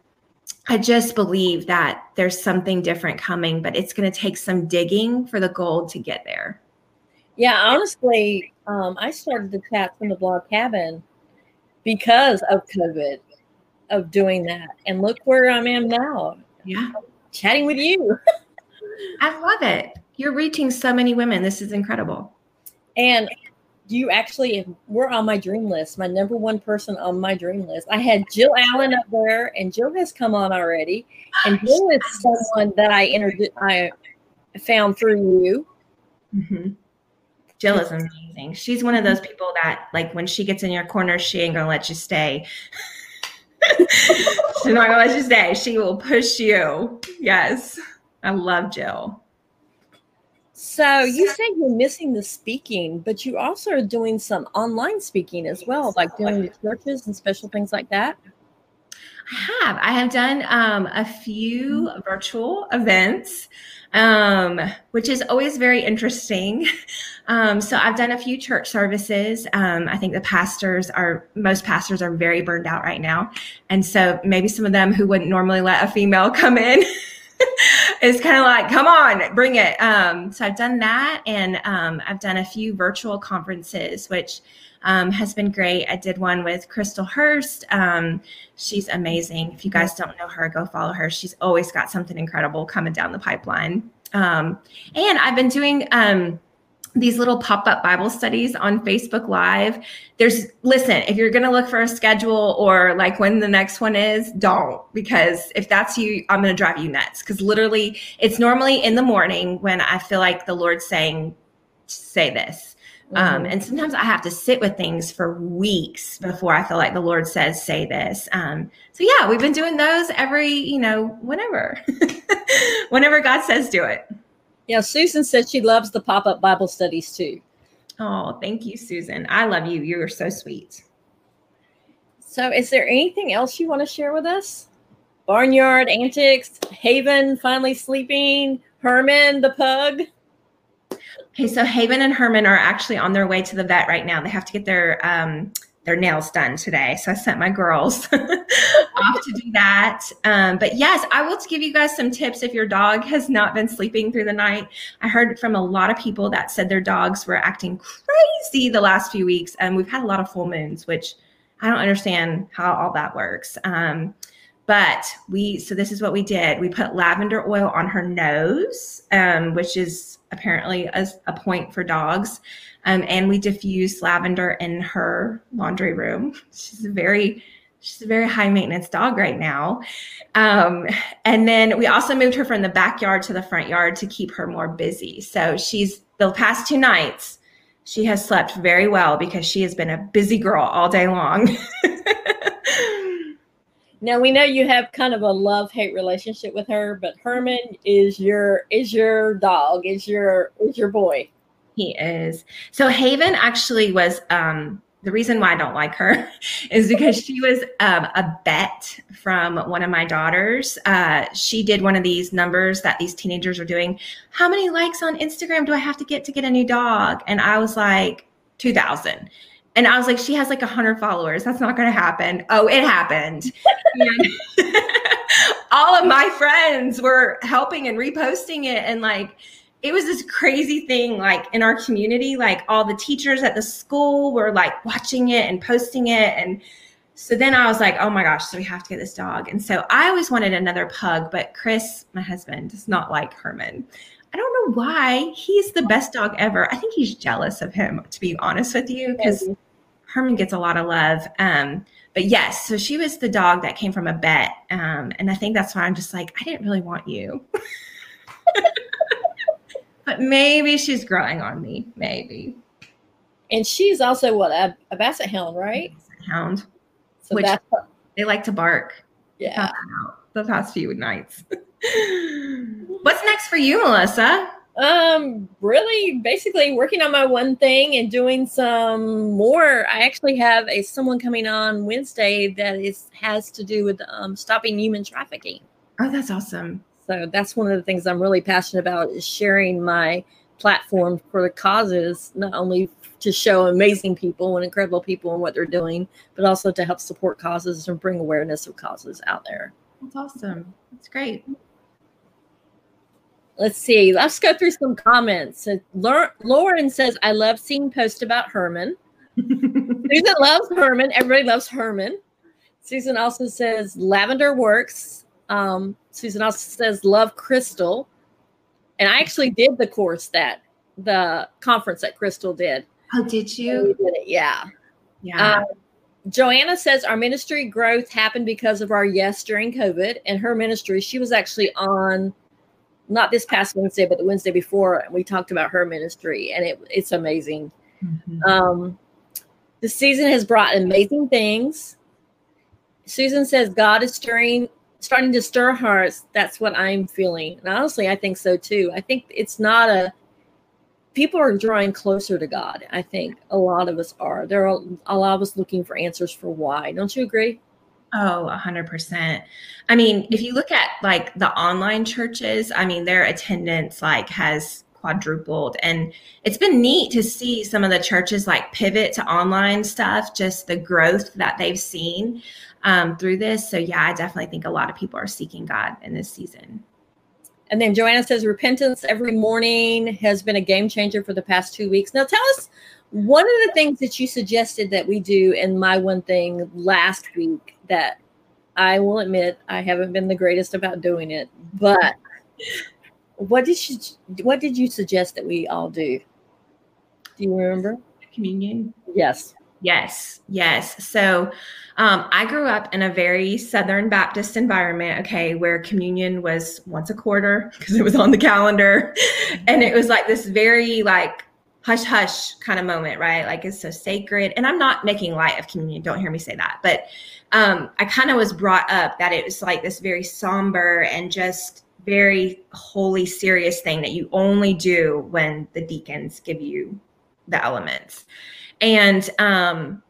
i just believe that there's something different coming but it's going to take some digging for the gold to get there. Yeah honestly um i started the chat from the blog cabin because of covid of doing that. And look where i am now. Yeah. Chatting with you. I love it. You're reaching so many women. This is incredible. And you actually were on my dream list, my number one person on my dream list. I had Jill Allen up there, and Jill has come on already. And Jill is someone that I introduced, I found through you. Mm-hmm. Jill is amazing. She's one of those people that, like, when she gets in your corner, she ain't gonna let you stay. She's not gonna let you stay. She will push you. Yes, I love Jill. So you say you're missing the speaking, but you also are doing some online speaking as well, like doing the churches and special things like that. I have. I have done um, a few virtual events, um, which is always very interesting. Um, so I've done a few church services. Um, I think the pastors are, most pastors are very burned out right now. And so maybe some of them who wouldn't normally let a female come in it's kind of like, come on, bring it. Um, so I've done that, and um, I've done a few virtual conferences, which um, has been great. I did one with Crystal Hurst. Um, she's amazing. If you guys don't know her, go follow her. She's always got something incredible coming down the pipeline. Um, and I've been doing um, these little pop-up bible studies on facebook live. There's listen if you're going to look for a schedule or like when the next one is don't because if that's you i'm going to drive you nuts. Because literally it's normally in the morning when i feel like the lord's saying say this. Um, mm-hmm. um, and sometimes i have to sit with things for weeks before i feel like the lord says say this. Um, so yeah we've been doing those every you know whenever. Whenever god says do it yeah, Susan said she loves the pop up Bible studies too. Oh, thank you, Susan. I love you. You're so sweet. So, is there anything else you want to share with us? Barnyard antics, Haven finally sleeping, Herman the pug. Okay, so Haven and Herman are actually on their way to the vet right now. They have to get their um, their nails done today. So I sent my girls off to do that. Um, but yes, I will give you guys some tips if your dog has not been sleeping through the night. I heard from a lot of people that said their dogs were acting crazy the last few weeks. And we've had a lot of full moons, which I don't understand how all that works. Um, but we so this is what we did we put lavender oil on her nose um, which is apparently a, a point for dogs um, and we diffused lavender in her laundry room. She's a very she's a very high maintenance dog right now. Um, and then we also moved her from the backyard to the front yard to keep her more busy. So she's the past two nights she has slept very well because she has been a busy girl all day long. Now we know you have kind of a love hate relationship with her, but Herman is your is your dog, is your is your boy. He is. So Haven actually was um the reason why I don't like her is because she was um, a bet from one of my daughters. Uh, she did one of these numbers that these teenagers are doing. How many likes on Instagram do I have to get to get a new dog? And I was like, 2,000. And I was like, she has like 100 followers. That's not going to happen. Oh, it happened. all of my friends were helping and reposting it. And like, it was this crazy thing, like in our community, like all the teachers at the school were like watching it and posting it. And so then I was like, oh my gosh, so we have to get this dog. And so I always wanted another pug, but Chris, my husband, does not like Herman. I don't know why. He's the best dog ever. I think he's jealous of him, to be honest with you, because Herman gets a lot of love. Um, but yes, so she was the dog that came from a bet. Um, and I think that's why I'm just like, I didn't really want you. but maybe she's growing on me. Maybe. And she's also what a, a basset hound, right? Basset hound. So Which- that's They like to bark. yeah. The past few nights. What's next for you, Melissa? Um, really, basically working on my one thing and doing some more. I actually have a someone coming on Wednesday that is has to do with um, stopping human trafficking. Oh, that's awesome. So that's one of the things I'm really passionate about is sharing my platform for the causes, not only to show amazing people and incredible people and what they're doing, but also to help support causes and bring awareness of causes out there. That's awesome. That's great. Let's see. Let's go through some comments. Lauren says, "I love seeing posts about Herman." Susan loves Herman. Everybody loves Herman. Susan also says lavender works. Um, Susan also says love Crystal. And I actually did the course that the conference that Crystal did. oh, did you? did it, yeah. Yeah. Um, Joanna says our ministry growth happened because of our yes during COVID and her ministry. She was actually on not this past Wednesday, but the Wednesday before, and we talked about her ministry, and it, it's amazing. Mhm. Um, the season has brought amazing things. Susan says God is stirring, starting to stir hearts. That's what I'm feeling, and honestly, I think so too. I think it's not a people are drawing closer to God. I think a lot of us are. There are a lot of us looking for answers for why. Don't you agree? Oh, a hundred percent. I mean, if you look at like the online churches, I mean, their attendance like has quadrupled and it's been neat to see some of the churches like pivot to online stuff, just the growth that they've seen um, through this. So yeah, I definitely think a lot of people are seeking God in this season. And then Joanna says repentance every morning has been a game changer for the past two weeks. Now, tell us one of the things that you suggested that we do in my one thing last week that I will admit I haven't been the greatest about doing it, but what did you what did you suggest that we all do? Do you remember? Communion. Yes. Yes, yes. So um, I grew up in a very Southern Baptist environment, okay, where communion was once a quarter because it was on the calendar. And it was like this very like hush hush kind of moment, right? Like it's so sacred. And I'm not making light of communion, don't hear me say that. But um, I kind of was brought up that it was like this very somber and just very holy, serious thing that you only do when the deacons give you the elements. And um,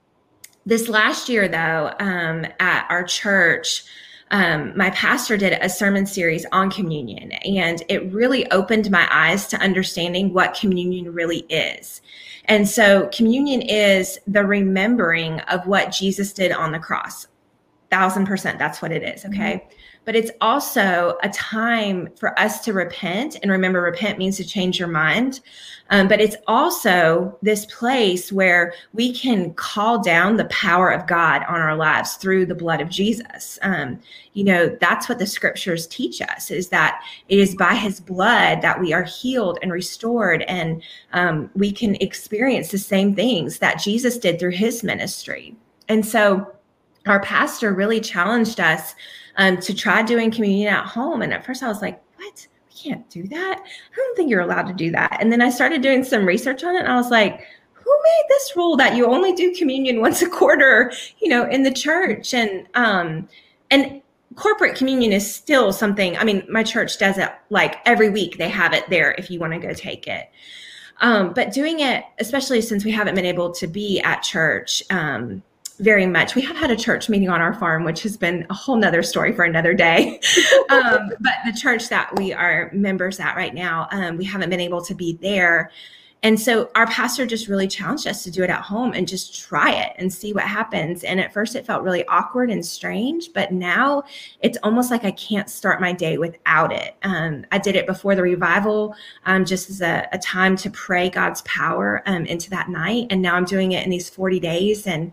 this last year, though, um, at our church, um, my pastor did a sermon series on communion, and it really opened my eyes to understanding what communion really is. And so, communion is the remembering of what Jesus did on the cross. thousand percent that's what it is. Okay. Mm-hmm but it's also a time for us to repent. And remember, repent means to change your mind. Um, but it's also this place where we can call down the power of God on our lives through the blood of Jesus. Um, you know, that's what the scriptures teach us is that it is by his blood that we are healed and restored. And um, we can experience the same things that Jesus did through his ministry. And so, our pastor really challenged us um, to try doing communion at home. And at first I was like, what? We can't do that. I don't think you're allowed to do that. And then I started doing some research on it and I was like, who made this rule that you only do communion once a quarter, you know, in the church? And, um, and corporate communion is still something, I mean, my church does it like every week they have it there if you want to go take it. Um, but doing it, especially since we haven't been able to be at church, um, very much. We have had a church meeting on our farm, which has been a whole nother story for another day. um, but the church that we are members at right now, um, we haven't been able to be there. And so our pastor just really challenged us to do it at home and just try it and see what happens. And at first it felt really awkward and strange, but now it's almost like I can't start my day without it. Um, I did it before the revival, um, just as a, a, time to pray God's power um, into that night. And now I'm doing it in these 40 days. And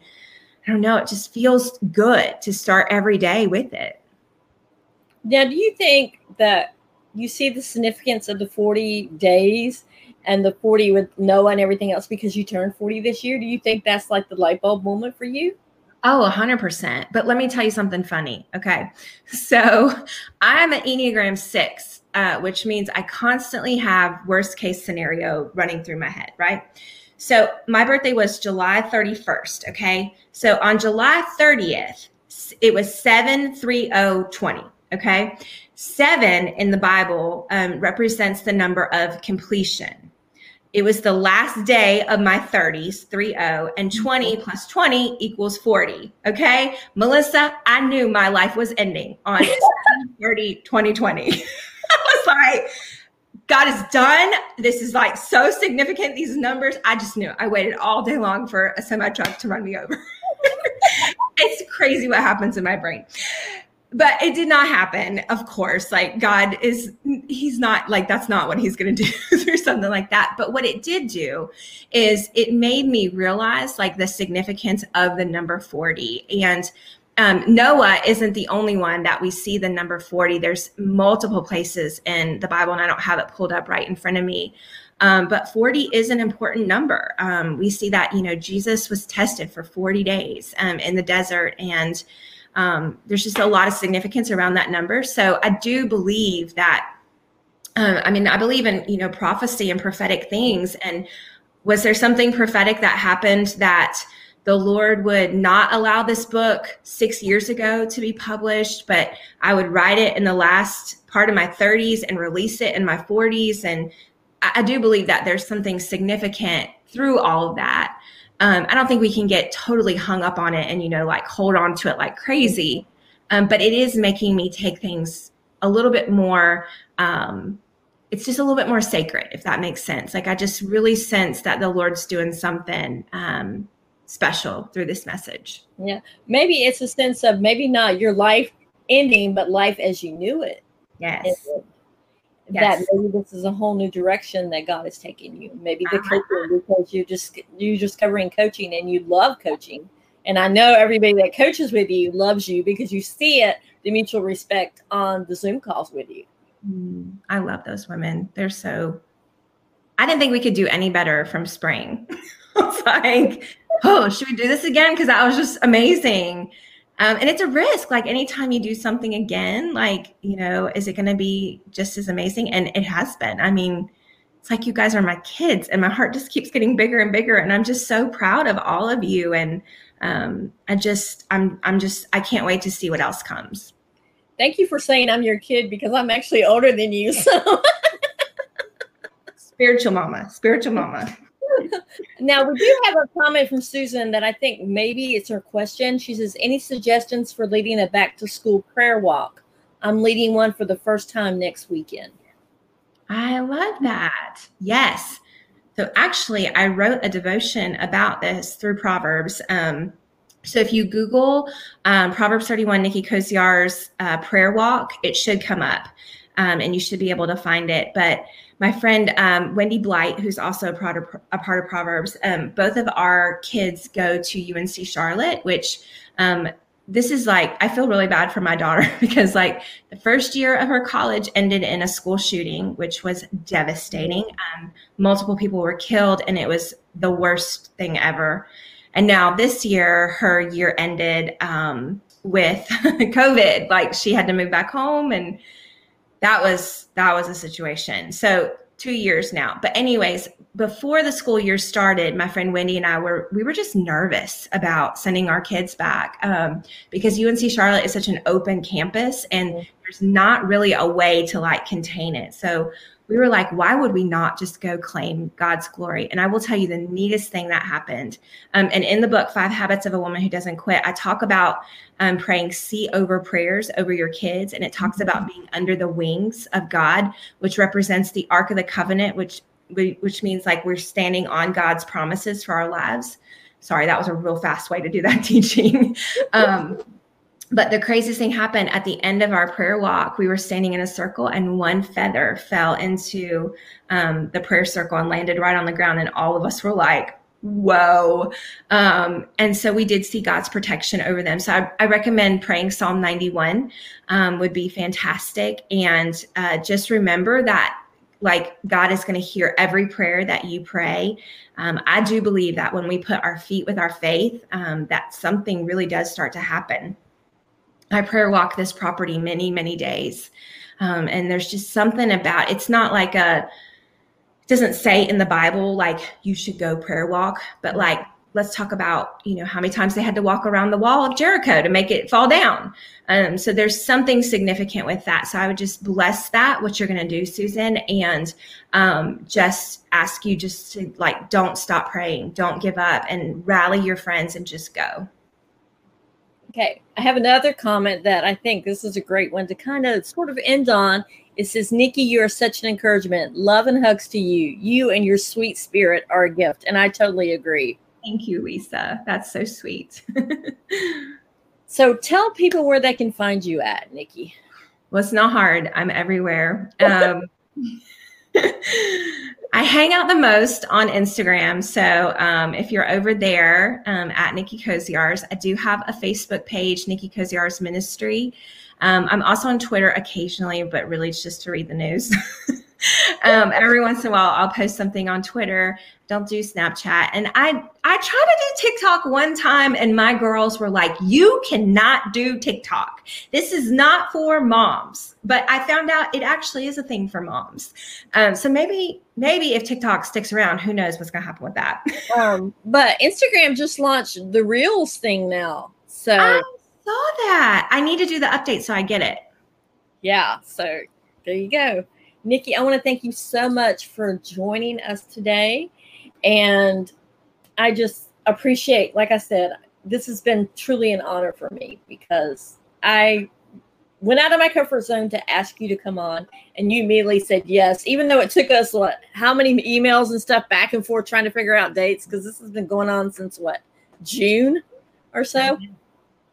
I don't know, it just feels good to start every day with it. Now, do you think that you see the significance of the 40 days and the 40 with Noah and everything else because you turned 40 this year? Do you think that's like the light bulb moment for you? Oh, 100%. But let me tell you something funny. Okay. So I'm an Enneagram six, uh, which means I constantly have worst case scenario running through my head, right? So my birthday was July 31st. Okay. So on July 30th, it was 73020. Okay. Seven in the Bible um, represents the number of completion. It was the last day of my 30s, 3 0, and 20 plus 20 equals 40. Okay. Melissa, I knew my life was ending on 30 2020. I was like, God is done. This is like so significant. These numbers, I just knew. I waited all day long for a semi truck to run me over. it's crazy what happens in my brain. But it did not happen, of course. Like, God is, He's not like, that's not what He's going to do through something like that. But what it did do is it made me realize like the significance of the number 40. And um, Noah isn't the only one that we see the number 40. There's multiple places in the Bible, and I don't have it pulled up right in front of me. Um, but 40 is an important number. Um, we see that, you know, Jesus was tested for 40 days um, in the desert, and um, there's just a lot of significance around that number. So I do believe that, uh, I mean, I believe in, you know, prophecy and prophetic things. And was there something prophetic that happened that, the Lord would not allow this book six years ago to be published, but I would write it in the last part of my 30s and release it in my 40s. And I, do believe that there's something significant through all of that. Um, I don't think we can get totally hung up on it and, you know, like hold on to it like crazy. Um, but it is making me take things a little bit more. Um, it's just a little bit more sacred, if that makes sense. Like I just really sense that the Lord's doing something um, special through this message. Yeah. Maybe it's a sense of maybe not your life ending, but life as you knew it. Yes. That maybe this is a whole new direction that God is taking you. Maybe the uh-huh. coaching because you just you just covering coaching and you love coaching. And I know everybody that coaches with you loves you because you see it, the mutual respect on the Zoom calls with you. Mm, I love those women. They're so I didn't think we could do any better from spring. Like, oh, should we do this again? Because that was just amazing. Um, and it's a risk. Like anytime you do something again, like, you know, is it going to be just as amazing? And it has been. I mean, it's like you guys are my kids, and my heart just keeps getting bigger and bigger. And I'm just so proud of all of you. And um, I just, I'm, I'm just, I can't wait to see what else comes. Thank you for saying I'm your kid because I'm actually older than you. So. spiritual mama, spiritual mama now we do have a comment from Susan that I think maybe it's her question. She says, "Any suggestions for leading a back to school prayer walk? I'm leading one for the first time next weekend." I love that. Yes. So actually, I wrote a devotion about this through Proverbs. Um, So if you Google um, Proverbs 31, Nicki Koziarz uh, prayer walk, it should come up um, and you should be able to find it. But my friend um, Wendy Blight, who's also a part of, a part of Proverbs, um, both of our kids go to UNC Charlotte, which um, this is like, I feel really bad for my daughter because, like, the first year of her college ended in a school shooting, which was devastating. Um, multiple people were killed, and it was the worst thing ever. And now this year, her year ended um, with COVID. Like she had to move back home, and that was that was a situation. So two years now. But anyways, before the school year started, my friend Wendy and I were we were just nervous about sending our kids back um, because UNC Charlotte is such an open campus, and mm-hmm. there's not really a way to like contain it. So we were like, why would we not just go claim God's glory? And I will tell you the neatest thing that happened. Um, and in the book, Five Habits of a Woman Who Doesn't Quit, I talk about um, praying see over prayers over your kids. And it talks mm-hmm. about being under the wings of God, which represents the Ark of the Covenant, which which means like we're standing on God's promises for our lives. Sorry, that was a real fast way to do that teaching. Um, but the craziest thing happened at the end of our prayer walk. We were standing in a circle, and one feather fell into um, the prayer circle and landed right on the ground. And all of us were like, whoa. Um, and so we did see God's protection over them. So I, I recommend praying Psalm 91 um, would be fantastic. And uh, just remember that like God is going to hear every prayer that you pray. Um, I do believe that when we put our feet with our faith, um, that something really does start to happen. I prayer walk this property many, many days. Um, and there's just something about it's not like a it doesn't say in the Bible like you should go prayer walk, but like let's talk about you know how many times they had to walk around the wall of Jericho to make it fall down. Um, so there's something significant with that. So I would just bless that what you're going to do, Susan, and um, just ask you just to like don't stop praying, don't give up, and rally your friends and just go. Okay, I have another comment that I think this is a great one to kind of sort of end on. It says, Nicki, you are such an encouragement. Love and hugs to you. You and your sweet spirit are a gift. And I totally agree. Thank you, Lisa. That's so sweet. so tell people where they can find you at, Nicki. Well, it's not hard. I'm everywhere. Um, I hang out the most on Instagram. So um, if you're over there um, at Nicki Koziarz, I do have a Facebook page, Nicki Koziarz Ministry. Um, I'm also on Twitter occasionally, but really it's just to read the news. um, every once in a while, I'll post something on Twitter. Don't do Snapchat. And I I tried to do TikTok one time, and my girls were like, "You cannot do TikTok. This is not for moms." But I found out it actually is a thing for moms. Um, so maybe maybe if TikTok sticks around, who knows what's going to happen with that? um, but Instagram just launched the Reels thing now. So I saw that. I need to do the update so I get it. Yeah. So there you go. Nicki, I want to thank you so much for joining us today. And I just appreciate, like I said, this has been truly an honor for me because I went out of my comfort zone to ask you to come on and you immediately said yes even though it took us what how many emails and stuff back and forth trying to figure out dates because this has been going on since what june or so?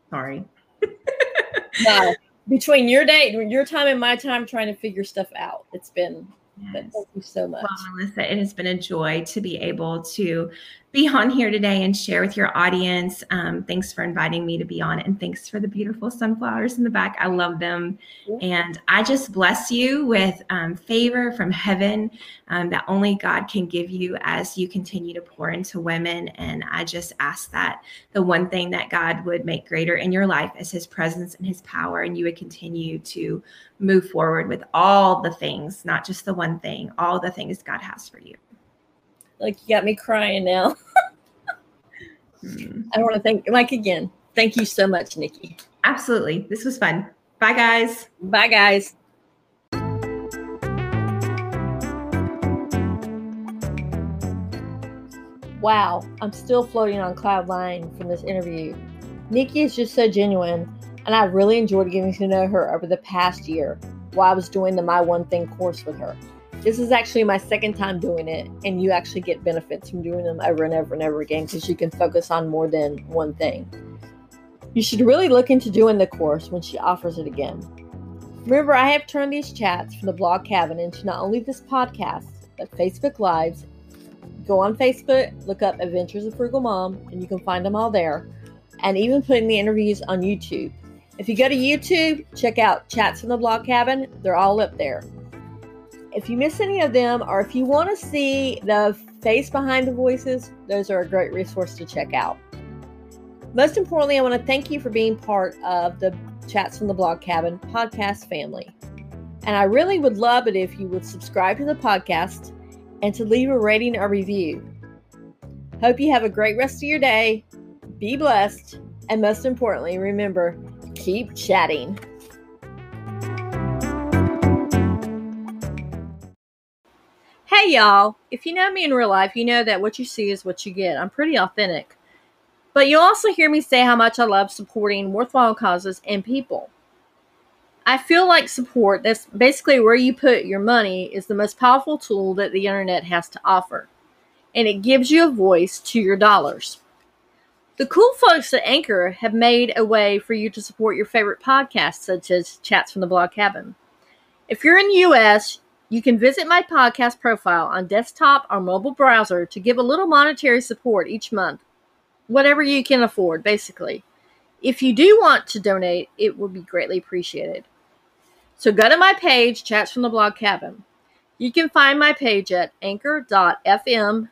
Sorry. No, between your date your time and my time trying to figure stuff out it's been yes. thank you so much well, melissa it has been a joy to be able to be on here today and share with your audience. Um, thanks for inviting me to be on, and thanks for the beautiful sunflowers in the back. I love them. Yeah. And I just bless you with um, favor from heaven um, that only God can give you as you continue to pour into women. And I just ask that the one thing that God would make greater in your life is his presence and his power, and you would continue to move forward with all the things, not just the one thing, all the things God has for you. Like you got me crying now. hmm. I want to thank Mike again. Thank you so much, Nicki. Absolutely. This was fun. Bye guys. Bye guys. Wow, I'm still floating on cloud nine from this interview. Nicki is just so genuine, and I really enjoyed getting to know her over the past year while I was doing the My One Thing course with her. This is actually my second time doing it, and you actually get benefits from doing them over and over and over again because you can focus on more than one thing. You should really look into doing the course when she offers it again. Remember, I have turned these chats from the blog cabin into not only this podcast, but Facebook Lives. Go on Facebook, look up Adventures of Frugal Mom, and you can find them all there. And even putting the interviews on YouTube. If you go to YouTube, check out Chats from the Blog Cabin. They're all up there. If you miss any of them, or if you want to see the face behind the voices, those are a great resource to check out. Most importantly, I want to thank you for being part of the Chats from the Blog Cabin podcast family. And I really would love it if you would subscribe to the podcast and to leave a rating or review. Hope you have a great rest of your day. Be blessed. And most importantly, remember keep chatting. Hey, y'all. If you know me in real life, you know that what you see is what you get. I'm pretty authentic. But you'll also hear me say how much I love supporting worthwhile causes and people. I feel like support, that's basically where you put your money, is the most powerful tool that the internet has to offer. And it gives you a voice to your dollars. The cool folks at Anchor have made a way for you to support your favorite podcasts, such as Chats from the Blog Cabin. If you're in the US, you can visit my podcast profile on desktop or mobile browser to give a little monetary support each month whatever you can afford, basically. If you do want to donate, it would be greatly appreciated. So go to my page, Chats from the Blog Cabin. You can find my page at anchor.fm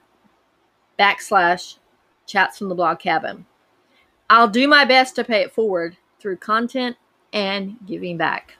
backslash chats from the blog cabin. I'll do my best to pay it forward through content and giving back.